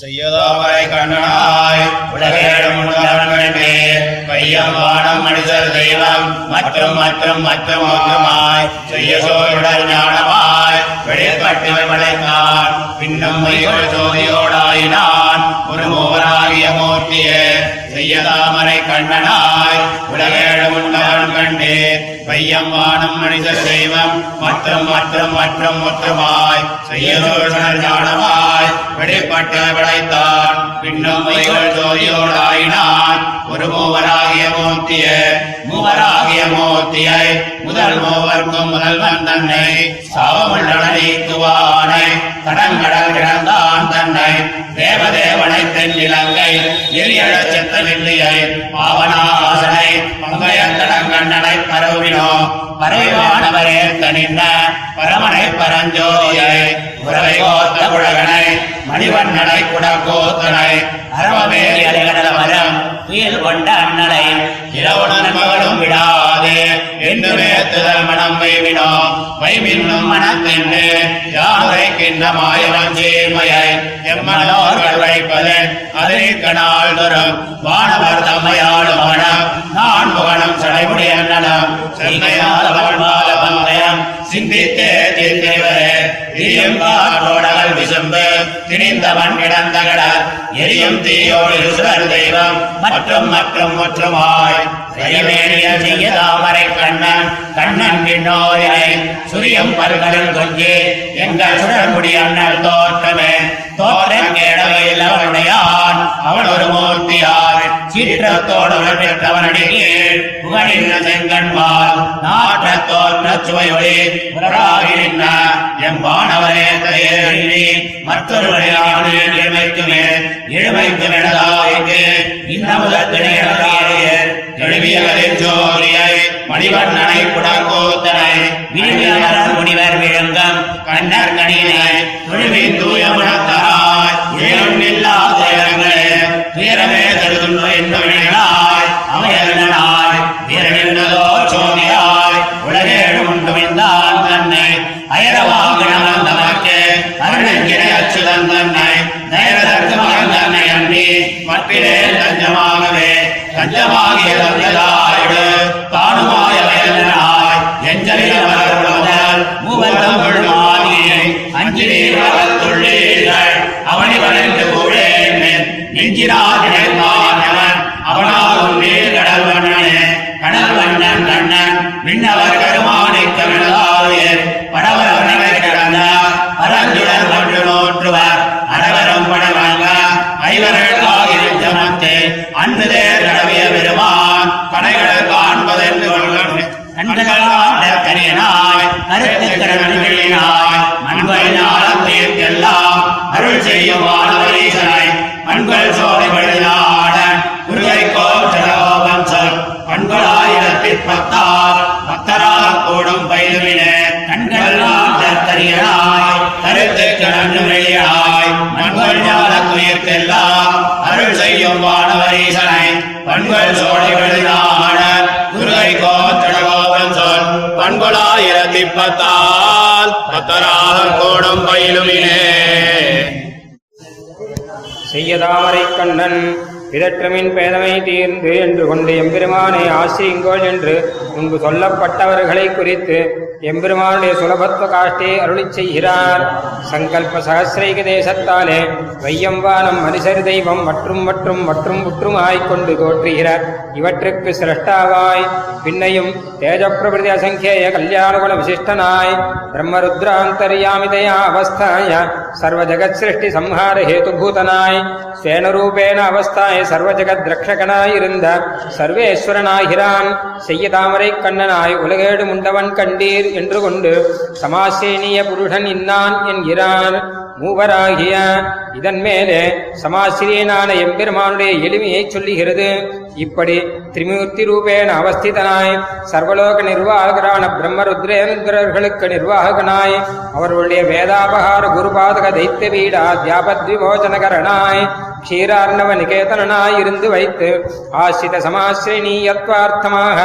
செய்யதாமரை கண்ணனாய் உலகேடும் உணர்வே பையம் மனிதர் தெய்வம். மற்றும் மற்றும் மற்றும் ஒன்றுமாய் செய்ய ஞானமாய் வெளிப்பட்டு விளைத்தான் பின்னும் ஜோதியோடாயினான் ஒரு மூவராகிய மூர்த்தியே செய்யதாமரை கண்ணனாய் உலகேடும் உண்டவன் கண்டே. பையம் வானம் மனித தெய்வம் மற்றும் மற்றும் மற்றும் மொத்தமாய் செய்ய ஞானமாய் வெளிப்பட்டு விளைத்தான். பின்னும் மைகள் ஜோதியோடாயினான். ஒரு மூவராகிய மூர்த்திய மூவராகிய மூர்த்தியை முதல் மூவர்க்கும் முதல்வன் தன்னை. சாவமுள்ள நீக்குவானை தடங்கடல் கிடந்தான் தன்னை. தேவதேவனை தென்னிலங்கை எரியழச் செத்த வெள்ளியை பாவனாசனை பங்கைய பரவினோ பரவானவரே தனின்ன பரமனை பரஞ்சோதியை உறவை கோத்த குழகனை மணிவண்ணனை குடக்கோத்தனை அரவமேறி அலைகடல மரம் துயில் கொண்ட அண்ணனை இரவுடன் மகளும் விடாதே என்றுமே துதல் மனம் வைவினோ. வைமின்னும் மனத்தென்று யாரைக்கின்ற மாயவன் சீர்மையை எம்மனோ படைப்பதன் அதனை கணால் தரும். வானவர் தம்மையாடும் மனம். நான் முகனும் சடைமுடி நலம். சென்னையால் அவள் பந்தயம் சிந்தித்தே எரியும் விசும்பு திணிந்தவன் கிடந்த கடல் எரியும் தீயோடு தெய்வம் மற்றும் மற்றும் முற்றுமாய் ஜெயமேனிய செய்ய தாமரை கண்ணன் கண்ணன் பின்னோரினை சுரியம் பல்களில் கொஞ்சி எங்கள் சுடர்முடி அண்ணல் தோற்றமே. தோற்றம் கேடவையில் அவனுடையான் அவன் ஒரு மூர்த்தியார் சீற்றத்தோடு பெற்றவனடி கீழ் புகழின் செங்கண்மால் நாட்ட தோற்ற சுவையொளி உலகாகின்ற எம்பானவரே தயேறி மற்றொருவரையான இழுமைக்குமே இழுமைக்கும் எனதாய்க்கு இன்னமுதத்தினையே எழுவியவரின் ஜோலியை மணிவண்ணனை புடங்கோத்தனை விரும்பியவர் முனிவர் விழுங்கம் கண்ணர் கணினை தொழுவின் தூயமுனத்தாய் ஏழும் இல்லாத இடங்களே வீரமே தருகின்ற என்பவர்களாய் அவையர்களாய் மற்றிலே தஞ்சமாகவே தஞ்சமாகிய தஞ்சதாயிடு தானுமாய வயலனாய் எஞ்சலில் மூவர் தமிழ் மாதிரியை அஞ்சு வளர்த்துள்ளீர்கள் அவனை வளர்ந்து கூழேன் நெஞ்சினார் இணைந்தானவன் அவனாகும் நீர் கடல் வண்ணனே கடல் வண்ணன் கண்ணன் விண்ணவர் கண்களால் கரியனாய் கருத்து கடனாய் மண்களினால் தீர்க்கெல்லாம் அருள் செய்யும் வானவரீசனை மண்கள் சோலை வழியாட குருகை கோபம் சொல் பண்களாயிரத்தில் பத்தார் பத்தராக கூடும் பயிலுவினே கண்களால் கரியனாய் கருத்து கடந்து வெளியாய் மண்கள் அருள் செய்யும் பண்கள் சோலை வழியாட சொல் பத்தால் பத்தராக கோடம் பயிலுமினே. செய்யதாமரை கண்ணன் பிதற்றமின் பேதமை தீர்ந்து என்று கொண்டு எம்பெருமானை ஆசிரியங்கோள் என்று முன்பு சொல்லப்பட்டவர்களை குறித்து எம்பெருமானுடைய சுலபத்துவ காஷ்டே அருளிச் செய்கிறார். சங்கல்ப சகசிரைக தேசத்தாலே வையம்பானம் மனுஷர் தெய்வம் மற்றும் மற்றும் மற்றும் முற்றுமாய்க் கொண்டு தோற்றுகிறார். இவற்றுக்கு சிரஷ்டாவாய். பின்னையும் தேஜப்பிரபிருதி அசங்கேய கல்யாணகுண விசிஷ்டனாய். பிரம்மருத்ராந்தர்யாமிதயா அவஸ்தாய சர்வ ஜகத் சிருஷ்டி சம்ஹார ஹேதுபூதனாய். ஸ்வேனரூபேண அவஸ்தாய சர்வ ஜகத் ரக்ஷகனாய் சர்வேஸ்வரனாகிறான். செய்ய தாமரை கண்ணனாய் உலகேடு முண்டவன் கண்டீர். என்று கொண்டு சமாசேனிய புருஷன் இன்னான் என்கிறார் மூவராகிய இதன் மேலே சமாசிரியனான எம்பெருமானுடைய எளிமையை சொல்லுகிறது. இப்படி திரிமூர்த்தி ரூபேன அவஸ்திதனாய் சர்வலோக நிர்வாகரான பிரம்மருத்ரேந்திரர்களுக்கு நிர்வாகனாய் அவர்களுடைய வேதாபகார குருபாதக தைத்திய வீடா தியாபத் விமோசனகரனாய் க்ஷீரார்ணவ நிகேதனாய் இருந்து வைத்து ஆசிரித சமாசிரீயத்வார்த்தமாக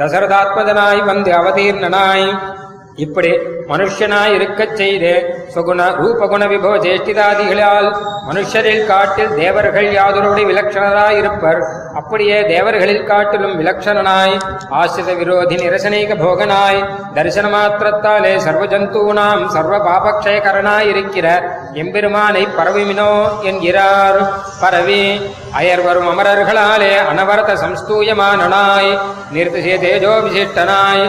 தசரதாத்மதனாய் வந்து அவதீர்ணனாய். இப்படி மனுஷனாய் இருக்கச் செய்து சுகுண ரூபகுண விபவ ஜேஷ்டிதாதிகளால் மனுஷரில் காட்டில் தேவர்கள் யாதொருடைய விலட்சணராய் இருப்பர் அப்படியே தேவர்களில் காட்டிலும் விலட்சணனாய் ஆசிரித விரோதி நிரசனீக போகனாய் தரிசன மாத்திரத்தாலே சர்வ ஜந்தூனாம் சர்வ பாபக்ஷயகரனாய் இருக்கிற எம்பெருமானை பரவிமினோ என்கிறார். பரவி அயர் வரும் அமரர்களாலே அனவரத சம்ஸ்தூயமானனாய் நிர்திசய தேஜோ விசிஷ்டனாய்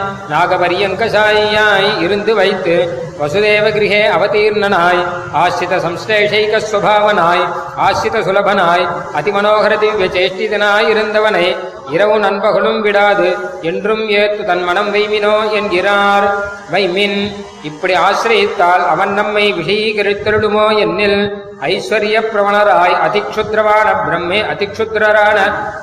நாகபரியங்கசாயியாய் இருந்து வைத்து வசுதேவ கிரகே அவதீர்ணனாய். ஆசிரித சம்ஸ்லேஷைக ஆசிரித சுலபனாய். அதிமனோகர திவ்ய சேஷ்டிதனாய் இருந்தவனை இரவு நண்பகலும் விடாது என்றும் ஏத்து தன் மனம் வைமினோ என்கிறார். வைமின் இப்படி ஆசிரியித்தால் அவன் நம்மை விஷயீகரித்தருடுமோ என்னில் ஐஸ்வர்ய பிரவணராய் அதிக்ஷுத்ரவான பிரம்மே அதிக்ஷுத்ரரான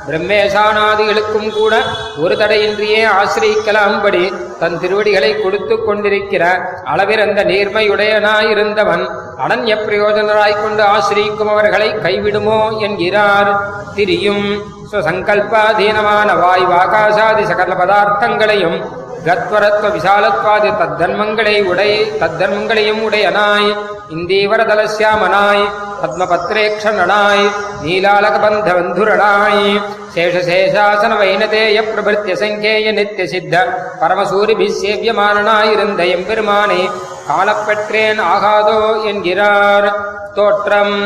பிரம்மேசானாதிகளுக்கும் கூட ஒரு தடையின்றியே ஆசிரியிக்கலாம்படி தன் திருவடிகளை கொடுத்து கொண்டிருக்கிற அளவிறந்த நேர்மையுடையனாயிருந்தவன் அனன்ய பிரயோஜனராய் கொண்டு ஆசிரியிக்கும் அவர்களை கைவிடுமோ என்கிறார். திரியும் சுசங்கல்பாதீனமான வாய் ஆகாசாதி சகல பதார்த்தங்களையும் கத்வரத்வ விசாலத்வாதி தத்தன்மங்களை உடை தத்தன்மங்களையும் உடையனாய் இந்தீவரதலசியாமனாய் பத்மபத்ரேக்ஷணனாய் நீலாலகபந்த பந்துரணாய் சேஷசேஷாசன வைனதேய பிரபத்திய சங்கேய நித்திய சித்த பரமசூரிபிஸ் சேவியமானனாயிருந்த எம்பெருமானே காலப்பெற்றேன் ஆகாதோ என்கிறார். தோற்றம்.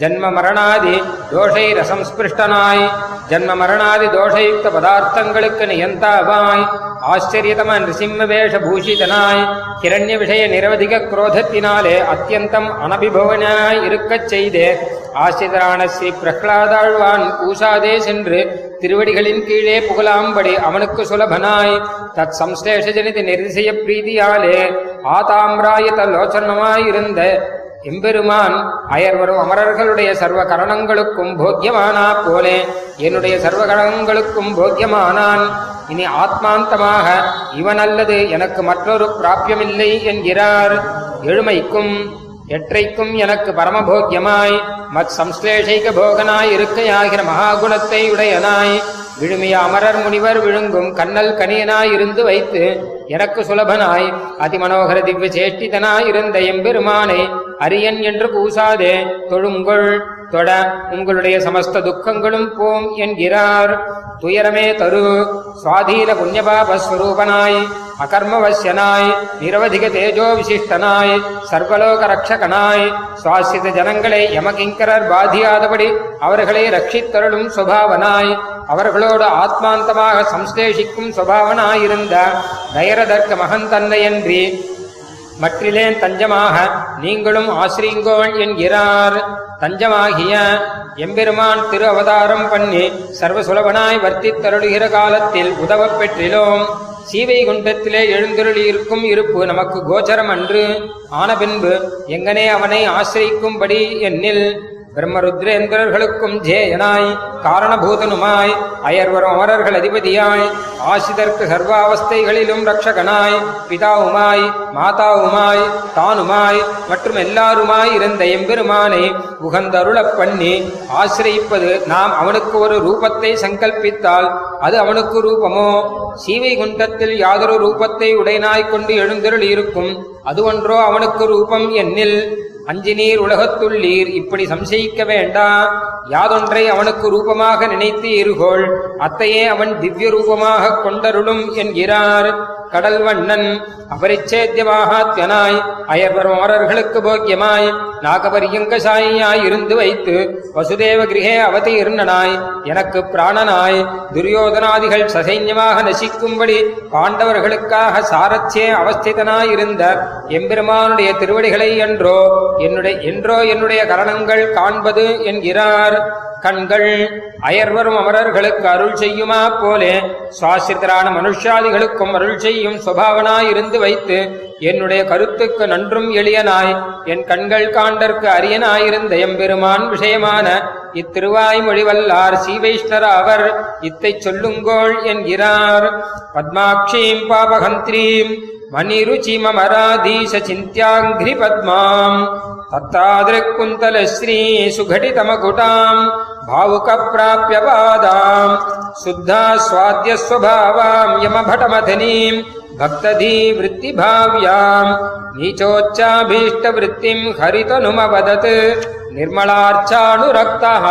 ஜன்ம மரணாதி தோஷை ரசம்ஸ்பிருஷ்டனாய் ஜன்ம மரணாதி தோஷயுக்த பதார்த்தங்களுக்கு நியந்தாவாய். ஆச்சரியதம நிருசிம்மவேஷ பூஷிதனாய் கிரண்ய விஷய நிரவதிக குரோதத்தினாலே அத்தியந்தம் அனபிபவனாய் இருக்கச் செய்தே. ஆசிரியரான ஸ்ரீ பிரஹ்லாதாழ்வான் பூசாதே சென்று திருவடிகளின் கீழே புகழாம்படி அவனுக்கு சுலபனாய். தத் சம்ஸ்லேஷ ஜனித நிர்திசய பிரீதியாலே ஆதாம்ராயத லோச்சனமாயிருந்த எம்பெருமான் அயர்வரும் அமரர்களுடைய சர்வ கரணங்களுக்கும் போக்கியமானா போலே. என்னுடைய சர்வ கரணங்களுக்கும் போக்கியமானான். இனி ஆத்மாந்தமாக இவனல்லது எனக்கு மற்றொரு பிராபியமில்லை என்கிறார். எழுமைக்கும் எற்றைக்கும் எனக்கு பரமபோக்கியமாய். மத் சம்ஸ்லேஷைக போகனாய் இருக்கையாகிற மகாகுணத்தை உடையனாய். விழுமிய அமரர் முனிவர் விழுங்கும் கண்ணல் கனியனாய் இருந்து வைத்து எனக்கு சுலபனாய் அதிமனோகர திவ்ய சேஷ்டிதனாய் இருந்த எம்பெருமானை அரியன் என்று பூசாதே தொழுங்கொள் தொட உங்களுடைய சமஸ்த துக்கங்களும் போம் என்கிறார். துயரமே தரு சுவாதீன புண்ணியபாபஸ்வரூபனாய். அகர்மவசியனாய் நிரவதிக தேஜோ விசிஷ்டனாய் சர்வலோக ரக்ஷகனாய் சுவாசித ஜனங்களை யமகிங்கரர் பாதியாதபடி அவர்களை ரட்சித்தருளும் சுபாவனாய் அவர்களோடு ஆத்மாந்தமாக சம்ஸ்லேஷிக்கும் சுபாவனாயிருந்த நயரதர்க்க மகந்தன்னையன்றி மற்றிலேன் தஞ்சமாக நீங்களும் ஆசிரிங்கோள் என்கிறார் தஞ்சமாகிய எம்பெருமான் திரு அவதாரம் பண்ணி சர்வசுலபனாய் வர்த்தித்தருளுகிற காலத்தில் உதவப் பெற்றிலோம் சீவை குண்டத்திலே எழுந்தருளியிருக்கும் இருப்பு நமக்கு கோச்சரம் அன்று ஆன பின்பு எங்கனே அவனை ஆசிரிக்கும்படி என்னில் பிரம்மருத்ரேந்திரர்களுக்கும் ஜேயனாய் காரணபூதனுமாய் அயர்வரும் அமரர்கள் அதிபதியாய் ஆசிதற்கு சர்வாவஸ்தைகளிலும் ரட்சகனாய் பிதாவுமாய் மாதாவுமாய் தானுமாய் மற்றும் எல்லாருமாய் இருந்த எம்பெருமானை உகந்தருளப் பண்ணி ஆசிரியிப்பது நாம் அவனுக்கு ஒரு ரூபத்தை சங்கல்பித்தால் அது அவனுக்கு ரூபமோ? சீவை குண்டத்தில் யாதொரு ரூபத்தை உடையனாய் கொண்டு எழுந்தருள் இருக்கும் அது ஒன்றோ அவனுக்கு ரூபம் என்னில்? அஞ்சினீர் உலகத்துள்ளீர். இப்படி சம்சயிக்க வேண்டா யாதொன்றை அவனுக்கு ரூபமாக நினைத்து இருகோள். அத்தையே அவன் திவ்ய ரூபமாக கொண்டருளும் என்கிறார். கடல் வண்ணன். அபரிச்சேத்தியமாகாத்தியனாய் அயர்வரோரர்களுக்கு போக்கியமாய். நாகபரியங்கசாயியாய் இருந்து வைத்து வசுதேவ கிரகே அவதீர்ணனாய். எனக்கு பிராணனாய். துரியோதனாதிகள் சசைன்யமாக நசிக்கும்படி பாண்டவர்களுக்காக சாரச்சே அவஸ்திதனாயிருந்த எம்பெருமானுடைய திருவடிகளை என்றோ என்னுடைய என்றோ என்னுடைய கரணங்கள் காண்பது என்கிறார். கண்கள் அயர்வரும் அமரர்களுக்கு அருள் செய்யுமா போலே சுவாசித்தரான மனுஷாதிகளுக்கும் அருள் செய்யும் சுபாவனாயிருந்து வைத்து என்னுடைய கருத்துக்கு நன்றும் எளியனாய் என் கண்கள் காண்டற்கு அரியனாயிருந்த எம்பெருமான் விஷயமான இத்திருவாய்மொழி வல்லார் சீவைஷ்ணர அவர் இத்தை சொல்லுங்கோள் என்கிறார். பத்மாட்சீம் பாபகந்திரீம். मणिरुचिममराधीशचिन्त्याङ्घ्रिपद्माम् तत्तादृक्कुन्तलश्रीसुघटितमकुटाम् भावुकप्राप्यपादाम् शुद्धास्वाद्यस्वभावाम् यमभटमथनीम् भक्तधीवृत्तिभाव्याम् नीचोच्चाभीष्टवृत्तिम् हरितनुमवदत् निर्मलार्चानुरक्तः